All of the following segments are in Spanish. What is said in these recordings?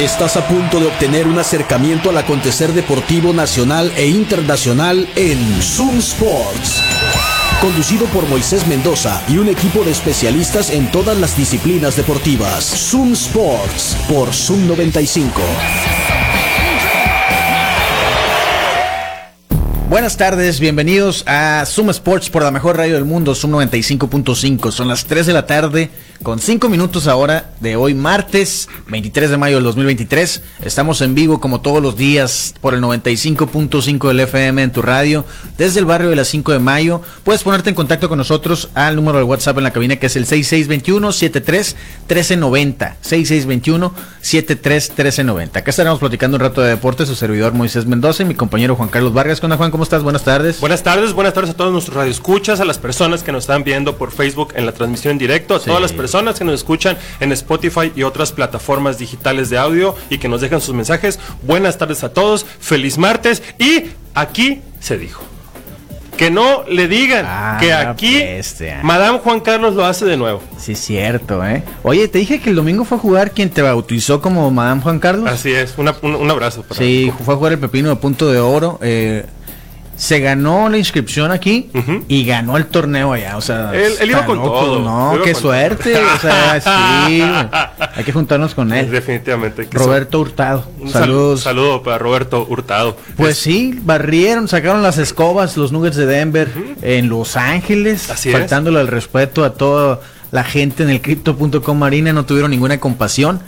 Estás a punto de obtener un acercamiento al acontecer deportivo nacional e internacional en Zoom Sports. Conducido por Moisés Mendoza y un equipo de especialistas en todas las disciplinas deportivas. Zoom Sports por Zoom 95. Buenas tardes, bienvenidos a Zoom Sports por la mejor radio del mundo, Zoom 95.5. Son las 3 de la tarde con 5 minutos ahora de hoy martes 23 de mayo del 2023. Estamos en vivo como todos los días por el 95.5 del FM en tu radio desde el barrio de las 5 de mayo. Puedes ponerte en contacto con nosotros al número de WhatsApp en la cabina que es el 6621 73 1390. 6621 73 1390. Acá estaremos platicando un rato de deporte, su servidor Moisés Mendoza y mi compañero Juan Carlos Vargas. ¿Cómo Juan? ¿Cómo estás? Buenas tardes. Buenas tardes, buenas tardes a todos nuestros radioescuchas, a las personas que nos están viendo por Facebook en la transmisión en directo, a Sí. todas las personas que nos escuchan en Spotify y otras plataformas digitales de audio y que nos dejan sus mensajes. Buenas tardes a todos, feliz martes y aquí se dijo. Que no le digan Ah, que aquí. Madame Juan Carlos lo hace de nuevo. Sí, cierto, ¿eh? Oye, te dije que el domingo fue a jugar quien te bautizó como Madame Juan Carlos. Así es, una- un, un abrazo para Sí, fue a jugar el pepino de punto de oro. eh, se ganó la inscripción aquí y ganó el torneo allá. O sea, Él- él iba con todo, No, iba qué con suerte. o sea, sí. Hay que juntarnos con él. Definitivamente. que Roberto Hurtado. un sal- Saludos. saludo para Roberto Hurtado. Pues Es- sí, barrieron, sacaron las escobas los Nuggets de Denver en Los Ángeles, Así es. faltándole el respeto a toda la gente en el Crypto.com Marina, no tuvieron ninguna compasión.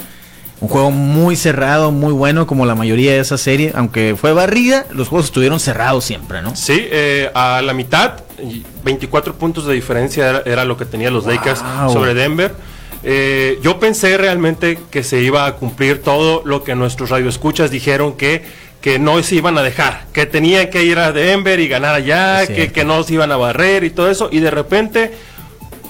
Un juego muy cerrado, muy bueno, como la mayoría de esa serie, aunque fue barrida, los juegos estuvieron cerrados siempre, ¿no? Sí, eh, a la mitad, y 24 puntos de diferencia era, era lo que tenían los Lakers Wow. sobre Denver. Eh, yo pensé realmente que se iba a cumplir todo lo que nuestros radioescuchas dijeron que, que no se iban a dejar, que tenían que ir a Denver y ganar allá, que, que no se iban a barrer y todo eso. Y de repente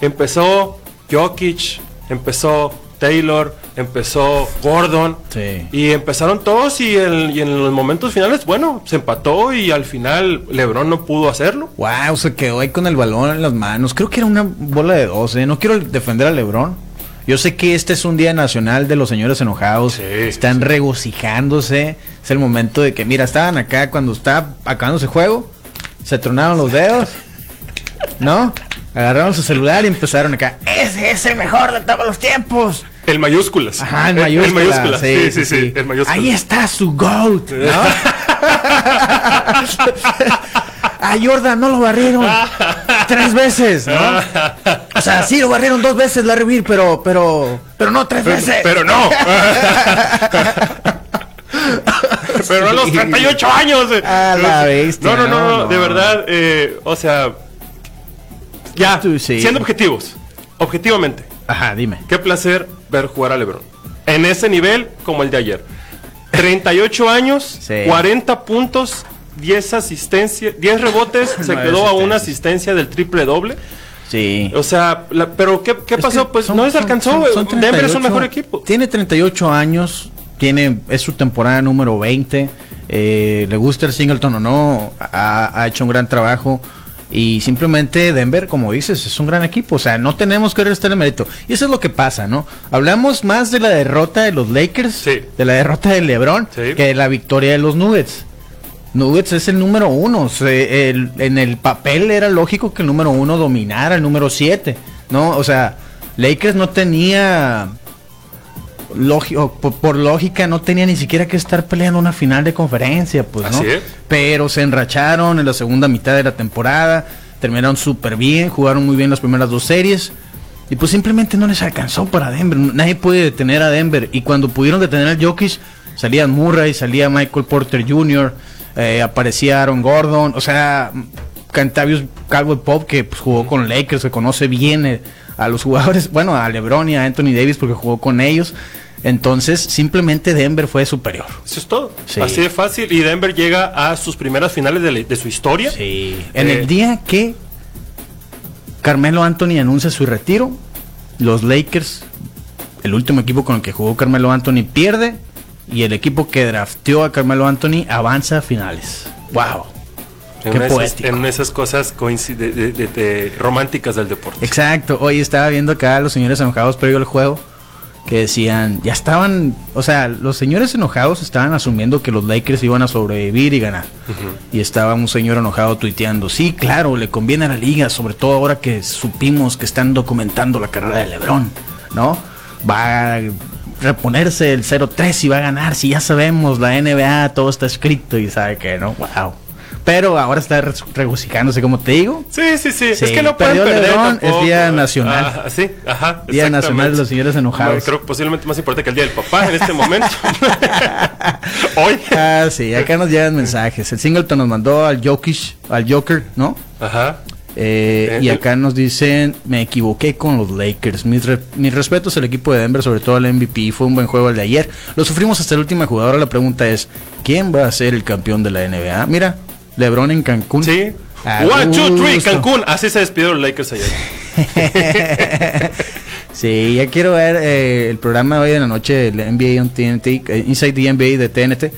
empezó Jokic, empezó Taylor, empezó Gordon. Sí. Y empezaron todos y, el- y en los momentos finales, bueno, se empató y al final LeBron no pudo hacerlo. Wow, se quedó ahí con el balón en las manos. Creo que era una bola de 12. No quiero defender a Lebron. Yo sé que este es un día nacional de los señores enojados. Sí, Están regocijándose. Es el momento de que, mira, estaban acá cuando estaba acabándose el juego. Se tronaron los dedos. ¿No? Agarraron su celular y empezaron acá. Ese es el mejor de todos los tiempos. El mayúsculas. Ajá, El- mayúsculas. El mayúsculas. Sí, sí, sí. El mayúsculas. Ahí está su GOAT, ¿no? A Jordan no lo barrieron tres veces, ¿no? O sea, sí lo barrieron dos veces Larry Bird, pero, pero, pero no tres veces. Pero no. Pero a los 38 años. eh. A la bestia, No, no, no, no, no, no. de verdad, eh, o sea, ya, siendo objetivos, objetivamente, Ajá, dime. qué placer ver jugar a LeBron. En ese nivel como el de ayer. 38 años, Sí. 40 puntos, 10 asistencias, 10 rebotes, se quedó a una asistencia del triple doble. Sí. O sea, la- pero ¿qué, qué pasó? pues son- no les alcanzó. son- son Denver es 38 un mejor equipo. Tiene 38 años, tiene, es su temporada número 20. eh, le gusta el Singleton o no, ha, ha hecho un gran trabajo. Y simplemente Denver, como dices, es un gran equipo. O sea, no tenemos que restarle mérito. Y eso es lo que pasa, ¿no? Hablamos más de la derrota de los Lakers, Sí. de la derrota de LeBron, Sí. que de la victoria de los Nuggets. Nuggets es el número uno. Se- el- en el papel era lógico que el número uno dominara el número siete, ¿no? O sea, Lakers no tenía. Lógico, por, lógica, no tenía ni siquiera que estar peleando una final de conferencia, pues, ¿no? Así es. Pero se enracharon en la segunda mitad de la temporada, terminaron súper bien, jugaron muy bien las primeras dos series. Y pues simplemente no les alcanzó para Denver. Nadie puede detener a Denver. Y cuando pudieron detener a Jokic, salían Murray, salía Michael Porter Jr., eh, aparecía Aaron Gordon. O sea, Cantavius Caldwell Pop, que pues, jugó con Lakers, que conoce bien eh, a los jugadores, bueno, a LeBron y a Anthony Davis, porque jugó con ellos. Entonces, simplemente Denver fue superior. Eso es todo. Sí. Así de fácil. Y Denver llega a sus primeras finales de, su historia. Sí. En Eh, el día que Carmelo Anthony anuncia su retiro, los Lakers, el último equipo con el que jugó Carmelo Anthony, pierde y el equipo que drafteó a Carmelo Anthony avanza a finales. ¡Wow! En, Qué esas, poético. en esas cosas coincide- de- de- de- románticas del deporte. Exacto. Hoy estaba viendo acá a los señores enojados previo al juego que decían, ya estaban, o sea, los señores enojados estaban asumiendo que los Lakers iban a sobrevivir y ganar. Y estaba un señor enojado tuiteando, sí, claro, le conviene a la liga, sobre todo ahora que supimos que están documentando la carrera de Lebron, ¿no? Va a reponerse el 0-3 y va a ganar, si ya sabemos, la NBA, todo está escrito y sabe que, ¿no? Wow. Pero ahora está re- regocijándose, como te digo. Sí, sí, sí, Sí, Es que no pueden perdió perder es Día Nacional. Ah, sí, ajá. Día Nacional de los Señores Enojados. Bueno, creo que posiblemente más importante que el Día del Papá en este momento. Hoy. Ah, sí, acá nos llegan mensajes. El Singleton nos mandó al Jokic, al Joker, ¿no? Ajá. Eh, y Eh, acá nos dicen, me equivoqué con los Lakers. Mis, re- mis respetos al equipo de Denver, sobre todo al MVP. Fue un buen juego el de ayer. Lo sufrimos hasta la última jugadora. La pregunta es, ¿quién va a ser el campeón de la NBA? Mira, LeBron en Cancún. Sí. A One, two, three. Cancún. Así se despidieron los Lakers ayer. Sí, ya quiero ver eh, el programa de hoy en la noche, el NBA on TNT, eh, Inside the NBA de TNT,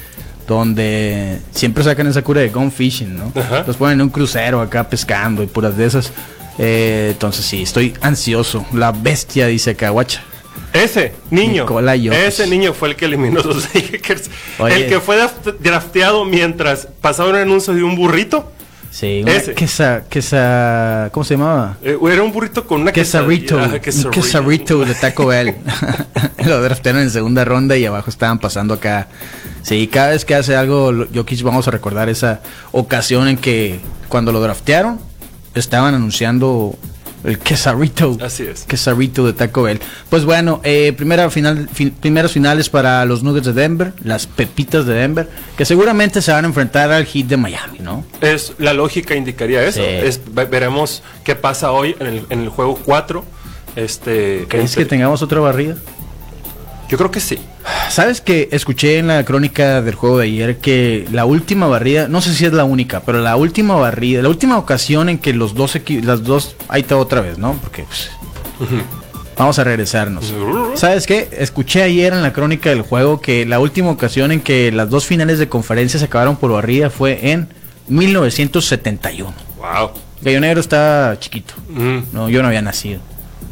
donde siempre sacan esa cura de gone fishing, ¿no? Ajá. Los ponen en un crucero acá pescando y puras de esas. Eh, entonces sí, estoy ansioso. La bestia, dice acá, guacha. Ese niño, ese niño fue el que eliminó a los Lakers. Oye. El que fue draft- drafteado mientras pasaba un anuncio de un burrito. Sí, una Ese. quesa, quesa, ¿cómo se llamaba? Eh, era un burrito con una Quesarrito, quesarito. quesarito de Taco Bell. Lo draftearon en segunda ronda y abajo estaban pasando acá. Sí, cada vez que hace algo Jokic vamos a recordar esa ocasión en que cuando lo draftearon estaban anunciando el quesarito. Así es. Quesarito de Taco Bell. Pues bueno, eh, primera final, fin- primeras finales para los Nuggets de Denver, las Pepitas de Denver, que seguramente se van a enfrentar al Heat de Miami, ¿no? Es, la lógica indicaría eso. Sí. Es, ve- veremos qué pasa hoy en el, en el juego 4. Este, ¿Crees que tengamos otra barrida? Yo creo que sí. Sabes que escuché en la crónica del juego de ayer que la última barrida, no sé si es la única, pero la última barrida, la última ocasión en que los dos equi- las dos, ahí está otra vez, ¿no? Porque pues, vamos a regresarnos. ¿Sabes qué? Escuché ayer en la crónica del juego que la última ocasión en que las dos finales de conferencia se acabaron por barrida fue en 1971. Wow. Gallo Negro estaba chiquito. No, yo no había nacido.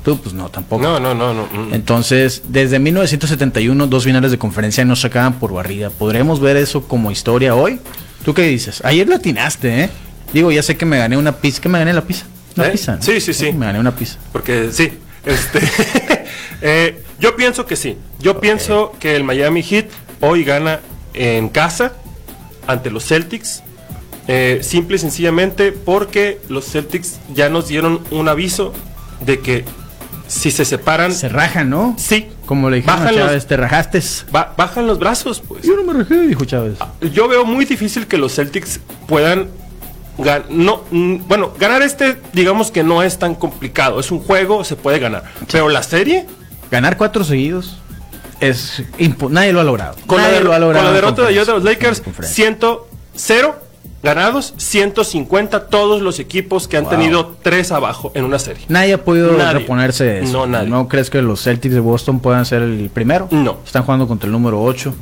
Tú, pues no, tampoco. No, no, no, no. mm. Entonces, desde 1971, dos finales de conferencia no se acaban por barrida. ¿Podremos ver eso como historia hoy? ¿Tú qué dices? Ayer latinaste, ¿eh? Digo, ya sé que me gané una pizza. ¿Qué me gané la pizza? Una ¿Eh? pizza. ¿no? Sí, sí, sí. Me gané una pizza. Porque sí. Este, eh, yo pienso que sí. Yo pienso que el Miami Heat hoy gana en casa ante los Celtics. eh, simple y sencillamente porque los Celtics ya nos dieron un aviso de que si se separan, Se rajan, ¿no? sí, Como le dijeron a bajan, Chávez, los, te rajaste. ba- bajan los brazos, pues. Yo no me rajé, dijo Chávez. Yo veo muy difícil que los Celtics puedan gan- no, bueno, ganar este, digamos que no es tan complicado. Es un juego, se puede ganar. Pero la serie, Ganar cuatro seguidos es nadie lo ha logrado. con, la, Nadie lo ha con logrado la en derrota de los. Lakers, En conferencia. 100, 0 ganados, 150 todos los equipos que han Wow. tenido tres abajo en una serie. Nadie ha podido Nadie. reponerse de eso. No, nadie. crees que los Celtics de Boston puedan ser el primero? No. Están jugando contra el número 8.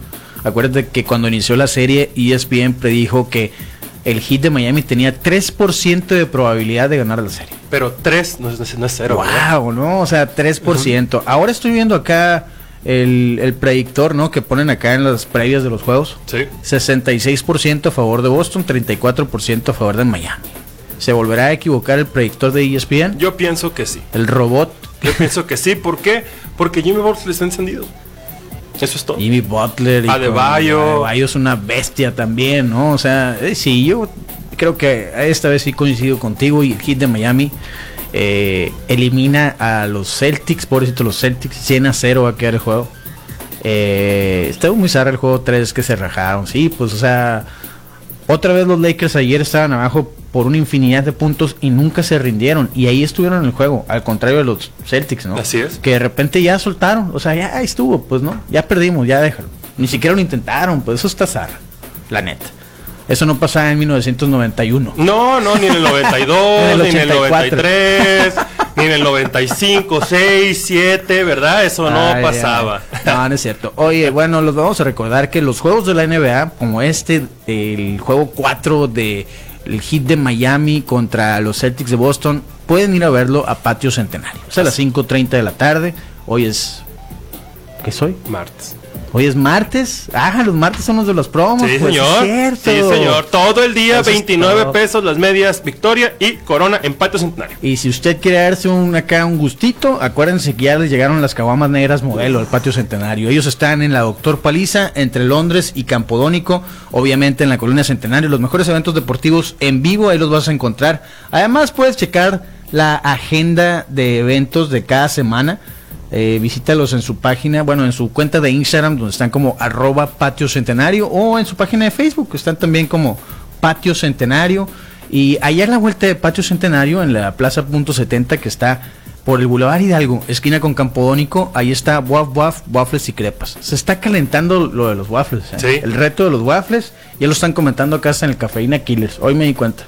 Acuérdate que cuando inició la serie, ESPN predijo que el Heat de Miami tenía 3% de probabilidad de ganar la serie. Pero tres no es, no es cero. ¿verdad? Wow, ¿no? O sea, 3%. Ahora estoy viendo acá el, el predictor, ¿no? Que ponen acá en las previas de los juegos. Sí. 66% a favor de Boston, 34% a favor de Miami. ¿Se volverá a equivocar el predictor de ESPN? Yo pienso que sí. El robot Yo pienso que sí. ¿Por qué? Porque Jimmy Butler está encendido. Eso es todo. Jimmy Butler y Adebayo. con- Adebayo es una bestia también, ¿no? O sea, eh, sí, yo creo que esta vez sí coincido contigo y el hit de Miami eh, elimina a los Celtics, pobrecito los Celtics, 100 a 0 va a quedar el juego. Eh, estuvo muy zarra el juego 3 que se rajaron, sí, pues o sea, otra vez los Lakers ayer estaban abajo por una infinidad de puntos y nunca se rindieron. Y ahí estuvieron en el juego, al contrario de los Celtics, ¿no? Así es. Que de repente ya soltaron, o sea, ya ahí estuvo, pues no, ya perdimos, ya déjalo. Ni siquiera lo intentaron, pues eso está zarra, la neta. Eso no pasaba en 1991. No, no, ni en el 92, En el ni en el 84. 93, ni en el 95, 6, 7, ¿verdad? Eso no Ay, pasaba. ay. No, no es cierto. Oye, bueno, los vamos a recordar que los juegos de la NBA, como este, el juego 4 de el hit de Miami contra los Celtics de Boston, pueden ir a verlo a Patio Centenario. Es a las 5.30 de la tarde. Hoy es ¿Qué soy? Martes. Hoy es martes. Ah, los martes son los de los promos. Sí, pues, señor. es. Sí, señor. Todo el día, Eso es 29 todo. pesos las medias Victoria y Corona en Patio Centenario. Y si usted quiere darse un acá un gustito, acuérdense que ya les llegaron las caguamas negras modelo al patio centenario. Ellos están en la Doctor Paliza, entre Londres y Campodónico, obviamente en la Colonia Centenario. Los mejores eventos deportivos en vivo, ahí los vas a encontrar. Además, puedes checar la agenda de eventos de cada semana. Eh, visítalos en su página, bueno, en su cuenta de Instagram, donde están como arroba patio centenario, o en su página de Facebook, que están también como patio centenario. Y allá en la vuelta de patio centenario, en la plaza punto 70, que está por el Boulevard Hidalgo, esquina con Campodónico, ahí está Waf Waf, waffles y crepas. Se está calentando lo de los waffles, ¿eh? Sí. el reto de los waffles, ya lo están comentando acá hasta en el Cafeína Killers, hoy me di cuenta.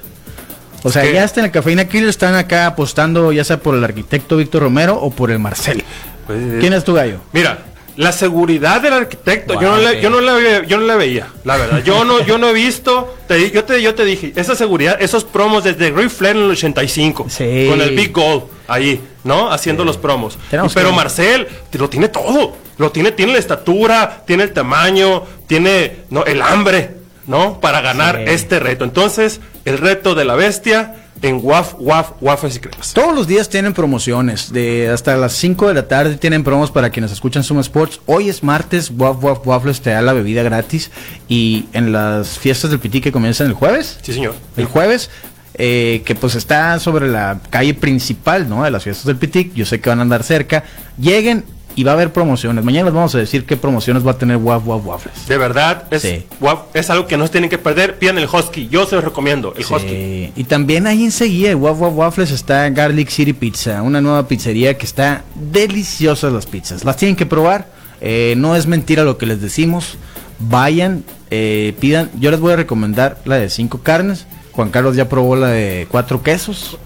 O sea, ¿Qué? ya hasta en el Cafeína Killers están acá apostando ya sea por el arquitecto Víctor Romero o por el Marcel. Pues, ¿Quién es tu gallo? Mira, la seguridad del arquitecto, yo, no la, yo, no la, yo no la veía, la verdad. Yo no, yo no he visto, te, yo, te, yo te dije, esa seguridad, esos promos desde Ric Flair en el 85, Sí. con el Big Gold ahí, ¿no? Haciendo los promos. Tenemos Pero que- Marcel te lo tiene todo. Lo tiene, tiene la estatura, tiene el tamaño, tiene no, el hambre, ¿no? Para ganar Sí. este reto. Entonces, el reto de la bestia en Waf, Waf, Waffles y Cremas. Todos los días tienen promociones. De hasta las 5 de la tarde tienen promos para quienes escuchan Suma Sports. Hoy es martes, Waf Waf Waffles te da la bebida gratis. Y en las fiestas del Pití que comienzan el jueves, Sí, señor. el jueves, eh, que pues está sobre la calle principal, ¿no? De las fiestas del Pitic. Yo sé que van a andar cerca. Lleguen y va a haber promociones. Mañana les vamos a decir qué promociones va a tener Waf Waf Waffles. De verdad, es, Sí. es algo que no se tienen que perder. Pidan el Husky. Yo se los recomiendo, el Sí, Husky. Y también ahí enseguida, en Waf Waf Waffles está Garlic City Pizza, una nueva pizzería que está deliciosas las pizzas. Las tienen que probar. eh, no es mentira lo que les decimos. Vayan, eh, pidan. Yo les voy a recomendar la de cinco carnes. Juan Carlos ya probó la de cuatro quesos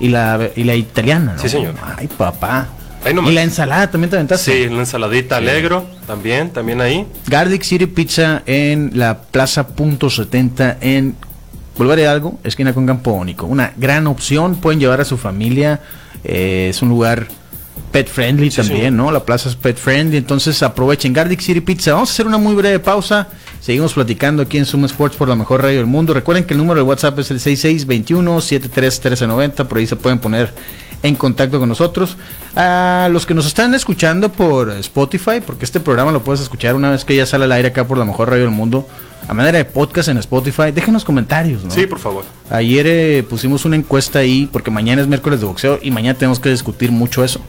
y la, y la italiana, ¿no? Sí, señor. Ay, papá. Ahí nomás. y la ensalada también te aventaste. Sí, la ensaladita alegro también, también ahí. Garlic City Pizza en la Plaza Punto 70 en Boulevard Hidalgo, esquina con Campo Único. Una gran opción, pueden llevar a su familia. eh, es un lugar pet friendly Sí, también. ¿no? La plaza es pet friendly, entonces aprovechen Garlic City Pizza. Vamos a hacer una muy breve pausa. Seguimos platicando aquí en Suma Sports por la mejor radio del mundo. Recuerden que el número de WhatsApp es el 6621-731390. Por ahí se pueden poner en contacto con nosotros. A los que nos están escuchando por Spotify, porque este programa lo puedes escuchar una vez que ya sale al aire acá por la mejor radio del mundo, a manera de podcast en Spotify, déjenos comentarios, ¿no? Sí, por favor. Ayer eh, pusimos una encuesta ahí, porque mañana es miércoles de boxeo y mañana tenemos que discutir mucho eso.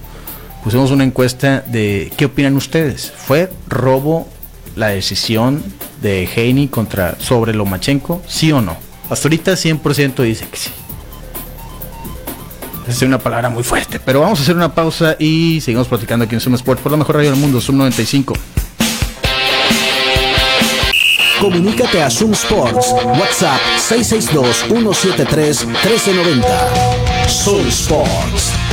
Pusimos una encuesta de qué opinan ustedes. ¿Fue robo la decisión de Heini contra sobre Lomachenko? ¿Sí o no? Hasta ahorita 100% dice que sí. Es una palabra muy fuerte, pero vamos a hacer una pausa y seguimos platicando aquí en Zoom Sport por la mejor radio del mundo, Zoom 95. Comunícate a Zoom Sports. WhatsApp 662-173-1390. Zoom Sports.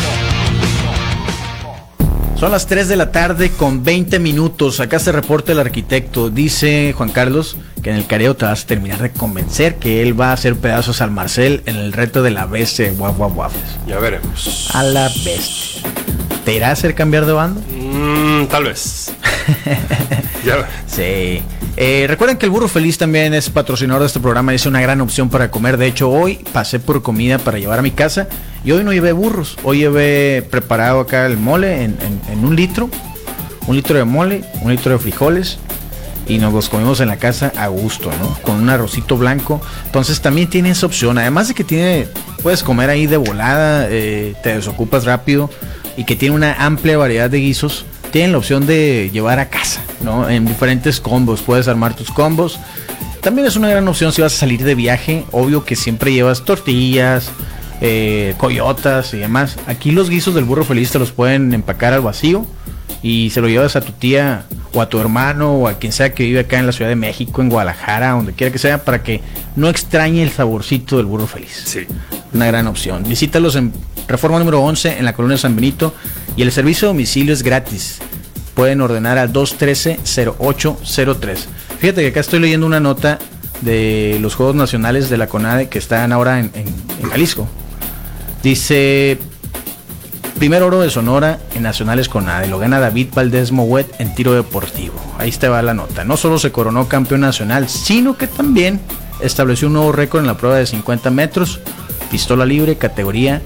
Son las 3 de la tarde con 20 minutos. Acá se reporta el arquitecto. Dice Juan Carlos que en el careo te vas a terminar de convencer que él va a hacer pedazos al Marcel en el reto de la de Waf Waf Waffles. Ya veremos. A la bestia. ¿Te irá a hacer cambiar de bando? Mm, tal vez. ya, Sí. Eh, recuerden que el Burro Feliz también es patrocinador de este programa. Es una gran opción para comer. De hecho, hoy pasé por comida para llevar a mi casa. Y hoy no llevé burros. Hoy llevé preparado acá el mole en, en- un litro. Un litro de mole, un litro de frijoles. Y nos los comimos en la casa a gusto, ¿no? Con un arrocito blanco. Entonces también tiene esa opción. Además de que tiene, puedes comer ahí de volada, eh, te desocupas rápido. Y que tiene una amplia variedad de guisos. Tienen la opción de llevar a casa, ¿no? En diferentes combos. Puedes armar tus combos. También es una gran opción si vas a salir de viaje. Obvio que siempre llevas tortillas, eh, coyotas y demás. Aquí los guisos del burro feliz te los pueden empacar al vacío y se lo llevas a tu tía o a tu hermano o a quien sea que vive acá en la Ciudad de México, en Guadalajara, donde quiera que sea, para que no extrañe el saborcito del burro feliz. sí. Una gran opción. Visítalos en Reforma número 11 en la colonia San Benito y el servicio de domicilio es gratis. Pueden ordenar al 213-0803. Fíjate que acá estoy leyendo una nota de los Juegos Nacionales de la CONADE que están ahora en, en- en Jalisco. Dice, Primer oro de Sonora en nacionales con ADE. Lo gana David Valdés Mouet en tiro deportivo. Ahí te va la nota. No solo se coronó campeón nacional, sino que también estableció un nuevo récord en la prueba de 50 metros. Pistola libre, categoría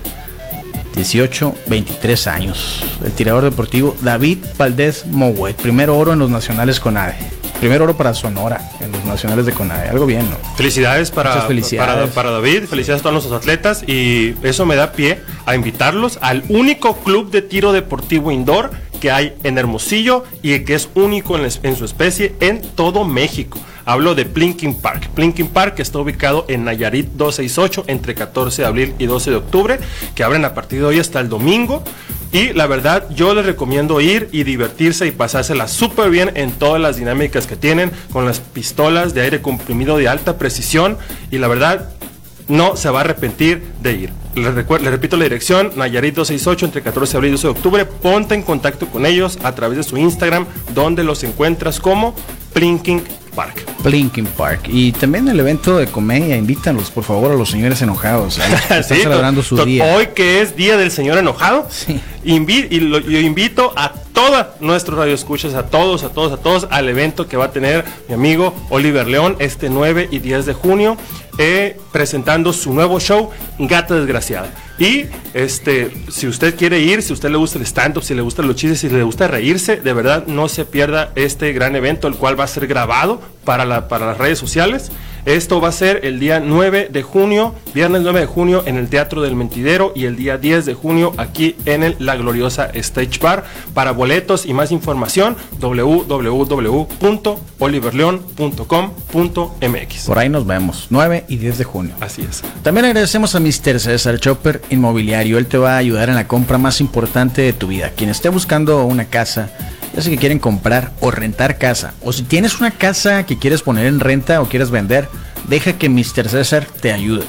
18-23 años. El tirador deportivo David Valdés Mouet. Primer oro en los nacionales con ADE. Primer oro para Sonora en los nacionales de CONADE. Algo bien, ¿no? Felicidades para, felicidades. Para, David, felicidades a todos nuestros atletas y eso me da pie a invitarlos al único club de tiro deportivo indoor que hay en Hermosillo y que es único en, en su especie en todo México. Hablo de Plinking Park. Plinking Park está ubicado en Nayarit 268 entre 14 de abril y 12 de octubre, que abren a partir de hoy hasta el domingo. Y la verdad, yo les recomiendo ir y divertirse y pasársela súper bien en todas las dinámicas que tienen con las pistolas de aire comprimido de alta precisión. Y la verdad, no se va a arrepentir de ir. Les, repito la dirección, Nayarit 268 entre 14 de abril y 12 de octubre. Ponte en contacto con ellos a través de su Instagram, donde los encuentras como Plinking Park. Blinking Park. Y también el evento de comedia, invítanlos por favor a los señores enojados. Están celebrando su día. Hoy que es Día del Señor Enojado, sí. y lo, yo invito a todos nuestros radioescuchas, a todos, a todos, a todos, al evento que va a tener mi amigo Oliver León este 9 y 10 de junio, eh, presentando su nuevo show, Gata Desgraciada. Y este, si usted quiere ir, si usted le gusta el stand-up, si le gustan los chistes, si le gusta reírse, de verdad no se pierda este gran evento, el cual va a ser grabado para, la, para las redes sociales. Esto va a ser el día 9 de junio, viernes 9 de junio en el Teatro del Mentidero y el día 10 de junio aquí en el La Gloriosa Stage Bar. Para boletos y más información, www.oliverleon.com.mx. Por ahí nos vemos, 9 y 10 de junio. Así es. También agradecemos a Mr. César Chopper Inmobiliario. Él te va a ayudar en la compra más importante de tu vida. Quien esté buscando una casa, ya que quieren comprar o rentar casa, o si tienes una casa que quieres poner en renta o quieres vender, deja que Mr. César te ayude.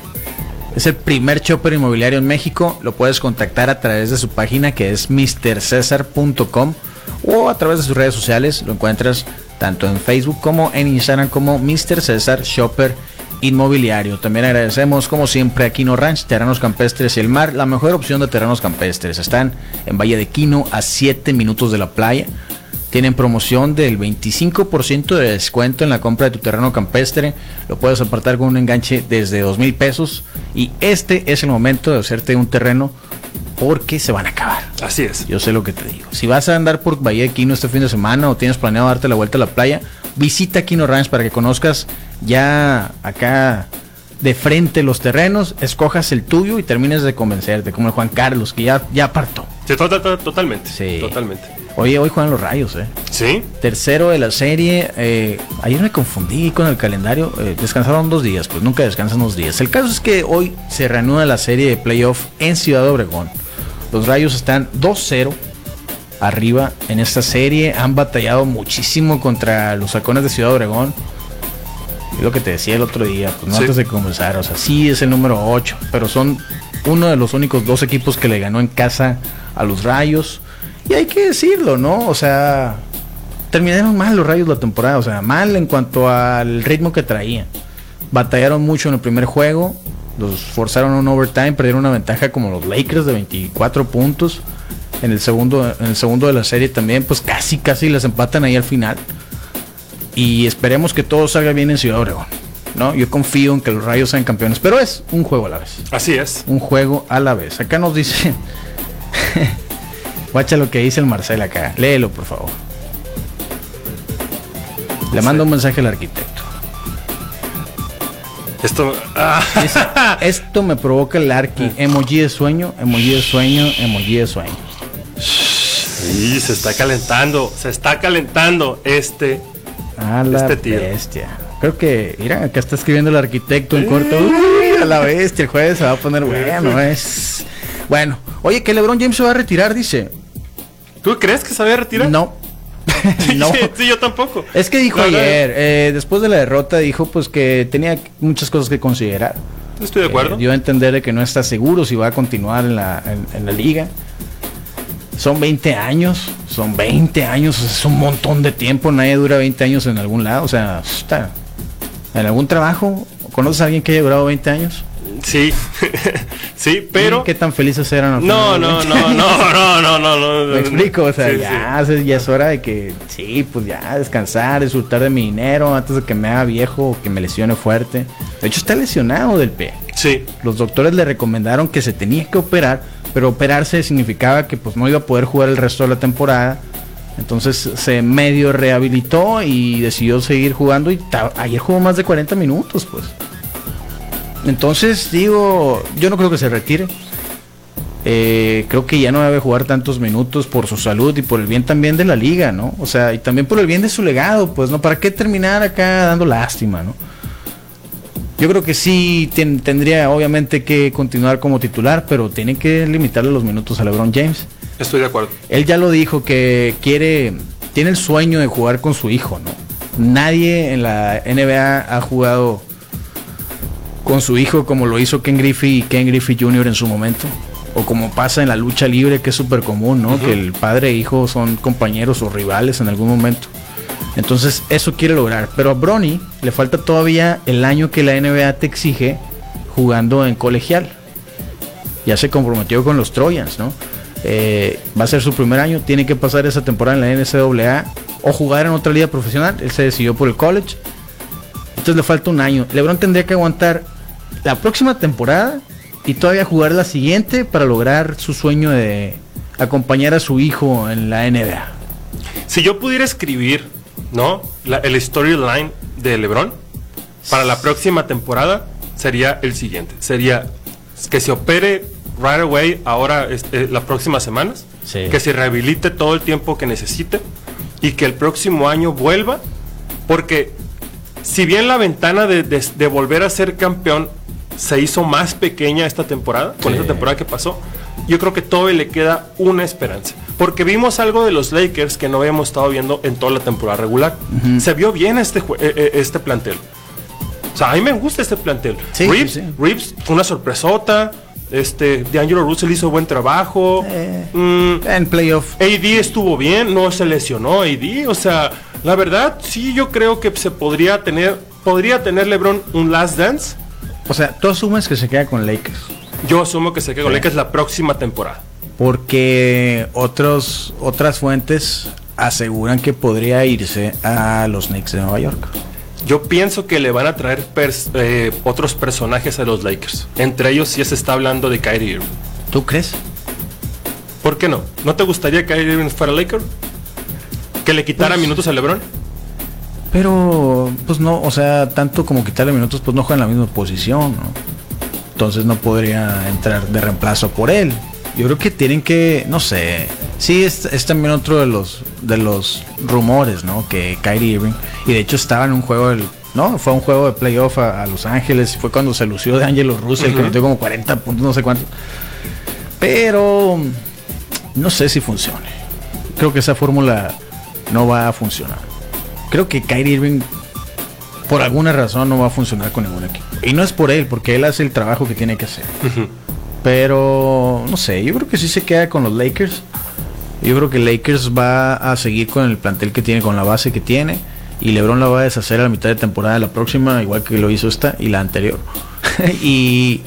Es el primer chopper inmobiliario en México. Lo puedes contactar a través de su página que es mrcesar.com o a través de sus redes sociales. Lo encuentras tanto en Facebook como en Instagram como Mr. César Shopper Inmobiliario. También agradecemos, como siempre, a Quino Ranch, Terrenos Campestres y el Mar. La mejor opción de terrenos campestres. Están en Valle de Quino, a 7 minutos de la playa. Tienen promoción del 25% de descuento en la compra de tu terreno campestre. Lo puedes apartar con un enganche desde 2 mil pesos. Y este es el momento de hacerte un terreno porque se van a acabar. Así es. Yo sé lo que te digo. Si vas a andar por Valle de Quino este fin de semana o tienes planeado darte la vuelta a la playa, visita Quino Ranch para que conozcas ya acá de frente los terrenos, escojas el tuyo y termines de convencerte, como el Juan Carlos, que ya, ya apartó. Sí, totalmente. Sí. Totalmente. Oye, hoy juegan los rayos, ¿eh? Sí. Tercero de la serie. Eh, ayer me confundí con el calendario. Eh, descansaron dos días, pues nunca descansan dos días. El caso es que hoy se reanuda la serie de playoff en Ciudad Obregón. Los rayos están 2-0 arriba en esta serie. Han batallado muchísimo contra los halcones de Ciudad Obregón. Y lo que te decía el otro día, pues no antes de comenzar, o sea, sí es el número 8, pero son uno de los únicos dos equipos que le ganó en casa a los Rayos. Y hay que decirlo, ¿no? O sea, terminaron mal los Rayos la temporada, o sea, mal en cuanto al ritmo que traían. Batallaron mucho en el primer juego, los forzaron a un overtime, perdieron una ventaja como los Lakers de 24 puntos. En el segundo, en el segundo de la serie también, pues casi, casi les empatan ahí al final. Y esperemos que todo salga bien en Ciudad Obregón. ¿no? Yo confío en que los Rayos sean campeones, pero es un juego a la vez. Así es. Un juego a la vez. Acá nos dice Guacha lo que dice el Marcel acá. Léelo, por favor. Le mando un mensaje al arquitecto. Esto. Ah. esto me provoca el arqui. Emoji de sueño, emoji de sueño, emoji de sueño. Sí, se está calentando. Se está calentando este. A la este bestia. Creo que, mira, acá está escribiendo el arquitecto en corto. Uy, a la bestia, el jueves se va a poner bueno. Es. Bueno, oye, que LeBron James se va a retirar, dice. ¿Tú crees que se va a retirar? No. no. Sí, yo tampoco. Es que dijo ayer, eh, después de la derrota, dijo pues que tenía muchas cosas que considerar. Estoy de acuerdo. Eh, dio a entender de que no está seguro si va a continuar en la, en, la liga. Son 20 años, son 20 años, es un montón de tiempo, nadie dura 20 años en algún lado, o sea, está en algún trabajo, ¿conoces a alguien que haya durado 20 años? Sí, sí, pero... ¿Qué tan felices eran? No, no, no, no, no, no, no, no. Me explico, o sea, ya, ya es hora de que, sí, pues ya, descansar, disfrutar de mi dinero antes de que me haga viejo o que me lesione fuerte. De hecho, está lesionado del pie. Sí. Los doctores le recomendaron que se tenía que operar, pero operarse significaba que pues no iba a poder jugar el resto de la temporada. Entonces se medio rehabilitó y decidió seguir jugando y ayer jugó más de 40 minutos, pues. Entonces digo, yo no creo que se retire. Eh, creo que ya no debe jugar tantos minutos por su salud y por el bien también de la liga, ¿no? O sea, y también por el bien de su legado, pues, ¿no? ¿Para qué terminar acá dando lástima, ¿no? Yo creo que sí tendría obviamente que continuar como titular, pero tiene que limitarle los minutos a LeBron James. Estoy de acuerdo. Él ya lo dijo que quiere, tiene el sueño de jugar con su hijo, ¿no? Nadie en la NBA ha jugado con su hijo como lo hizo Ken Griffey y Ken Griffey Jr. en su momento. O como pasa en la lucha libre, que es súper común, ¿no? Que el padre e hijo son compañeros o rivales en algún momento. Entonces, eso quiere lograr. Pero a Bronny le falta todavía el año que la NBA te exige jugando en colegial. Ya se comprometió con los Trojans, ¿no? Eh, va a ser su primer año, tiene que pasar esa temporada en la NCAA o jugar en otra liga profesional. Él se decidió por el college. Entonces le falta un año. LeBron tendría que aguantar la próxima temporada y todavía jugar la siguiente para lograr su sueño de acompañar a su hijo en la NBA. Si yo pudiera escribir, ¿no? el storyline de LeBron para la próxima temporada sería el siguiente. Sería que se opere right away ahora este, las próximas semanas, que se rehabilite todo el tiempo que necesite y que el próximo año vuelva, porque si bien la ventana de, volver a ser campeón se hizo más pequeña esta temporada, con esta temporada que pasó, yo creo que todavía le queda una esperanza. Porque vimos algo de los Lakers que no habíamos estado viendo en toda la temporada regular. Se vio bien este, eh, eh, este plantel. O sea, a mí me gusta este plantel. Reeves, fue una sorpresota. Este, D'Angelo Russell hizo buen trabajo. Eh, mm, en playoff. AD estuvo bien, no se lesionó AD. O sea, la verdad, sí, yo creo que se podría tener, podría tener LeBron un last dance. O sea, tú asumes que se queda con Lakers. Yo asumo que se queda con Lakers la próxima temporada. Porque otros, otras fuentes aseguran que podría irse a los Knicks de Nueva York. Yo pienso que le van a traer eh, otros personajes a los Lakers. Entre ellos ya se está hablando de Kyrie Irving. ¿Tú crees? ¿Por qué no? ¿No te gustaría que Kyrie Irving fuera Laker? ¿Que le quitara pues, minutos a LeBron? Pero, pues no, o sea, tanto como quitarle minutos, pues no juega en la misma posición, ¿no? Entonces no podría entrar de reemplazo por él. Yo creo que tienen que, no sé, sí es, también otro de los de los rumores, ¿no? Que Kyrie Irving y de hecho estaba en un juego del no, fue un juego de playoff a, Los Ángeles, fue cuando se lució de Angelo Russell, que metió como 40 puntos, no sé cuánto. Pero no sé si funcione. Creo que esa fórmula no va a funcionar. Creo que Kyrie Irving por alguna razón no va a funcionar con ningún equipo. Y no es por él, porque él hace el trabajo que tiene que hacer. Pero, no sé, yo creo que sí se queda con los Lakers. Yo creo que Lakers va a seguir con el plantel que tiene, con la base que tiene. Y LeBron la va a deshacer a la mitad de temporada la próxima, igual que lo hizo esta y la anterior. y,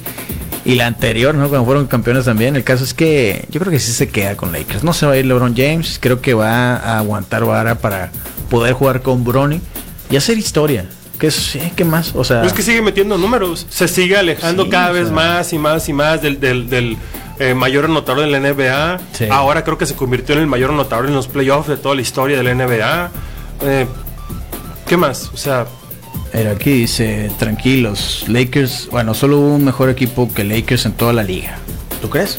y la anterior, ¿no? Cuando fueron campeones también. El caso es que yo creo que sí se queda con Lakers. No se va a ir LeBron James. Creo que va a aguantar vara para poder jugar con Bronny y hacer historia. ¿Qué, es, ¿Qué más? O sea, es que sigue metiendo números. Se sigue alejando cada vez más y más y más del, del, eh, mayor anotador de la NBA. Ahora creo que se convirtió en el mayor anotador en los playoffs de toda la historia de la NBA. Eh, ¿Qué más? O sea. Era aquí dice, tranquilos, Lakers, bueno, solo hubo un mejor equipo que Lakers en toda la liga. ¿Tú crees?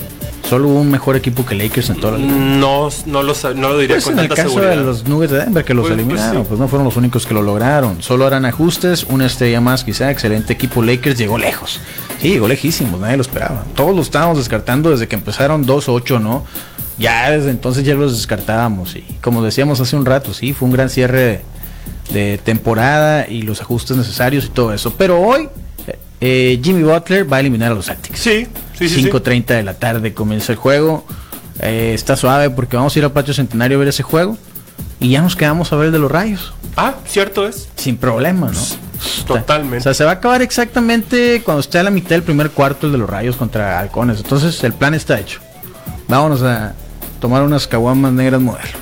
Solo hubo un mejor equipo que Lakers en toda la liga. No, no, lo, no lo diría pues con en el caso de los Nuggets de Denver que los pues, pues eliminaron, pues, no fueron los únicos que lo lograron. Solo harán ajustes, una estrella más quizá, excelente equipo Lakers llegó lejos. Sí, llegó lejísimo, nadie lo esperaba. Todos lo estábamos descartando desde que empezaron 2-8, ¿no? Ya desde entonces ya los descartábamos y como decíamos hace un rato, sí, fue un gran cierre de, temporada y los ajustes necesarios y todo eso. Pero hoy eh, Jimmy Butler va a eliminar a los Celtics. Sí, 5.30 de la tarde comienza el juego. Eh, está suave porque vamos a ir al patio centenario a ver ese juego. Y ya nos quedamos a ver el de los rayos. Ah, cierto es. Sin problema, ¿no? Totalmente. O sea, se va a acabar exactamente cuando esté a la mitad del primer cuarto el de los rayos contra halcones. Entonces el plan está hecho. Vámonos a tomar unas caguamas negras modelo.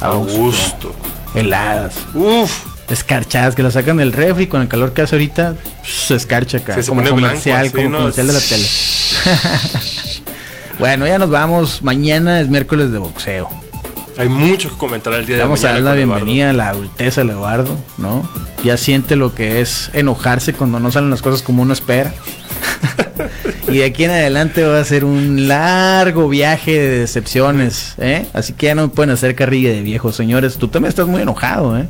A gusto. Heladas. Uf. Escarchadas, que la sacan del refri con el calor que hace ahorita, se escarcha acá. Se como blanco, comercial, como ¿no? comercial de la tele. bueno, ya nos vamos. Mañana es miércoles de boxeo. Hay mucho que comentar el día de Vamos a mañana. dar la Eduardo. bienvenida a la adultez a Eduardo, ¿no? Ya siente lo que es enojarse cuando no salen las cosas como uno espera. y de aquí en adelante va a ser un largo viaje de decepciones, ¿eh? Así que ya no me pueden hacer carrilla de viejos, señores. Tú también estás muy enojado, ¿eh?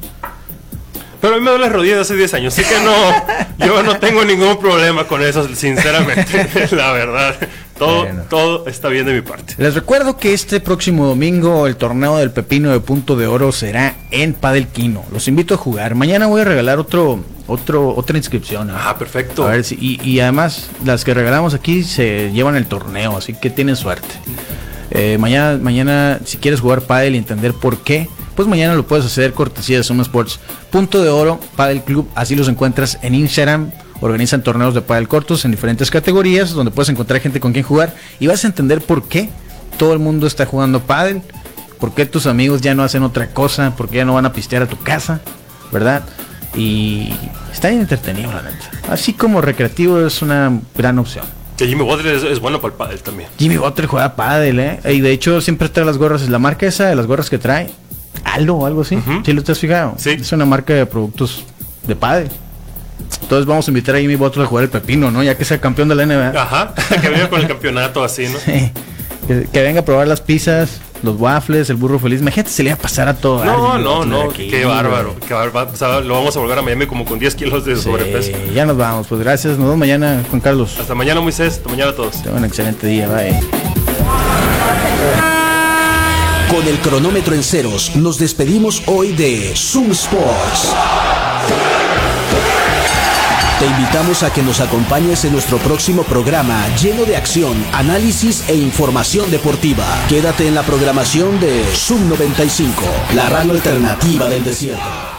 Pero a mí me duele las rodillas de hace 10 años, así que no, yo no tengo ningún problema con eso, sinceramente, la verdad. Todo, Bueno. todo está bien de mi parte. Les recuerdo que este próximo domingo el torneo del Pepino de Punto de Oro será en Padelquino. Los invito a jugar. Mañana voy a regalar otro, otro, otra inscripción. ¿eh? Ah, perfecto. A ver si, y, y además, las que regalamos aquí se llevan el torneo, así que tienen suerte. Eh, mañana, mañana, si quieres jugar pádel y entender por qué, pues mañana lo puedes hacer cortesía de Suma Sports. Punto de Oro, Padel Club, así los encuentras en Instagram. Organizan torneos de pádel cortos en diferentes categorías, donde puedes encontrar gente con quien jugar y vas a entender por qué todo el mundo está jugando pádel, por qué tus amigos ya no hacen otra cosa, por qué ya no van a pistear a tu casa, ¿verdad? Y está bien entretenido, la neta. Así como recreativo es una gran opción. Que Jimmy Butler es, es bueno para el pádel también. Jimmy Butler juega pádel, ¿eh? Y de hecho siempre trae las gorras. La marca esa de las gorras que trae, Aldo o algo así. Ujú. ¿Sí lo te has fijado? Sí. Es una marca de productos de pádel. Entonces vamos a invitar a Jimmy Butler a jugar el pepino, ¿no? Ya que sea campeón de la NBA. Ajá, que venga con el campeonato así, ¿no? Sí. Que, que venga a probar las pizzas, los waffles, el burro feliz. Imagínate, se le iba a pasar a todo. No, no, no, aquí, qué bárbaro. Qué bárbaro. O sea, lo vamos a volver a Miami como con 10 kilos de Sí, sobrepeso. ya nos vamos. Pues gracias. Nos vemos mañana, Juan Carlos. Hasta mañana, Moisés. Hasta mañana a todos. Tengan un excelente día. Bye. Con el cronómetro en ceros, nos despedimos hoy de Zoom Sports. Te invitamos a que nos acompañes en nuestro próximo programa lleno de acción, análisis e información deportiva. Quédate en la programación de Zoom 95, la radio alternativa del desierto.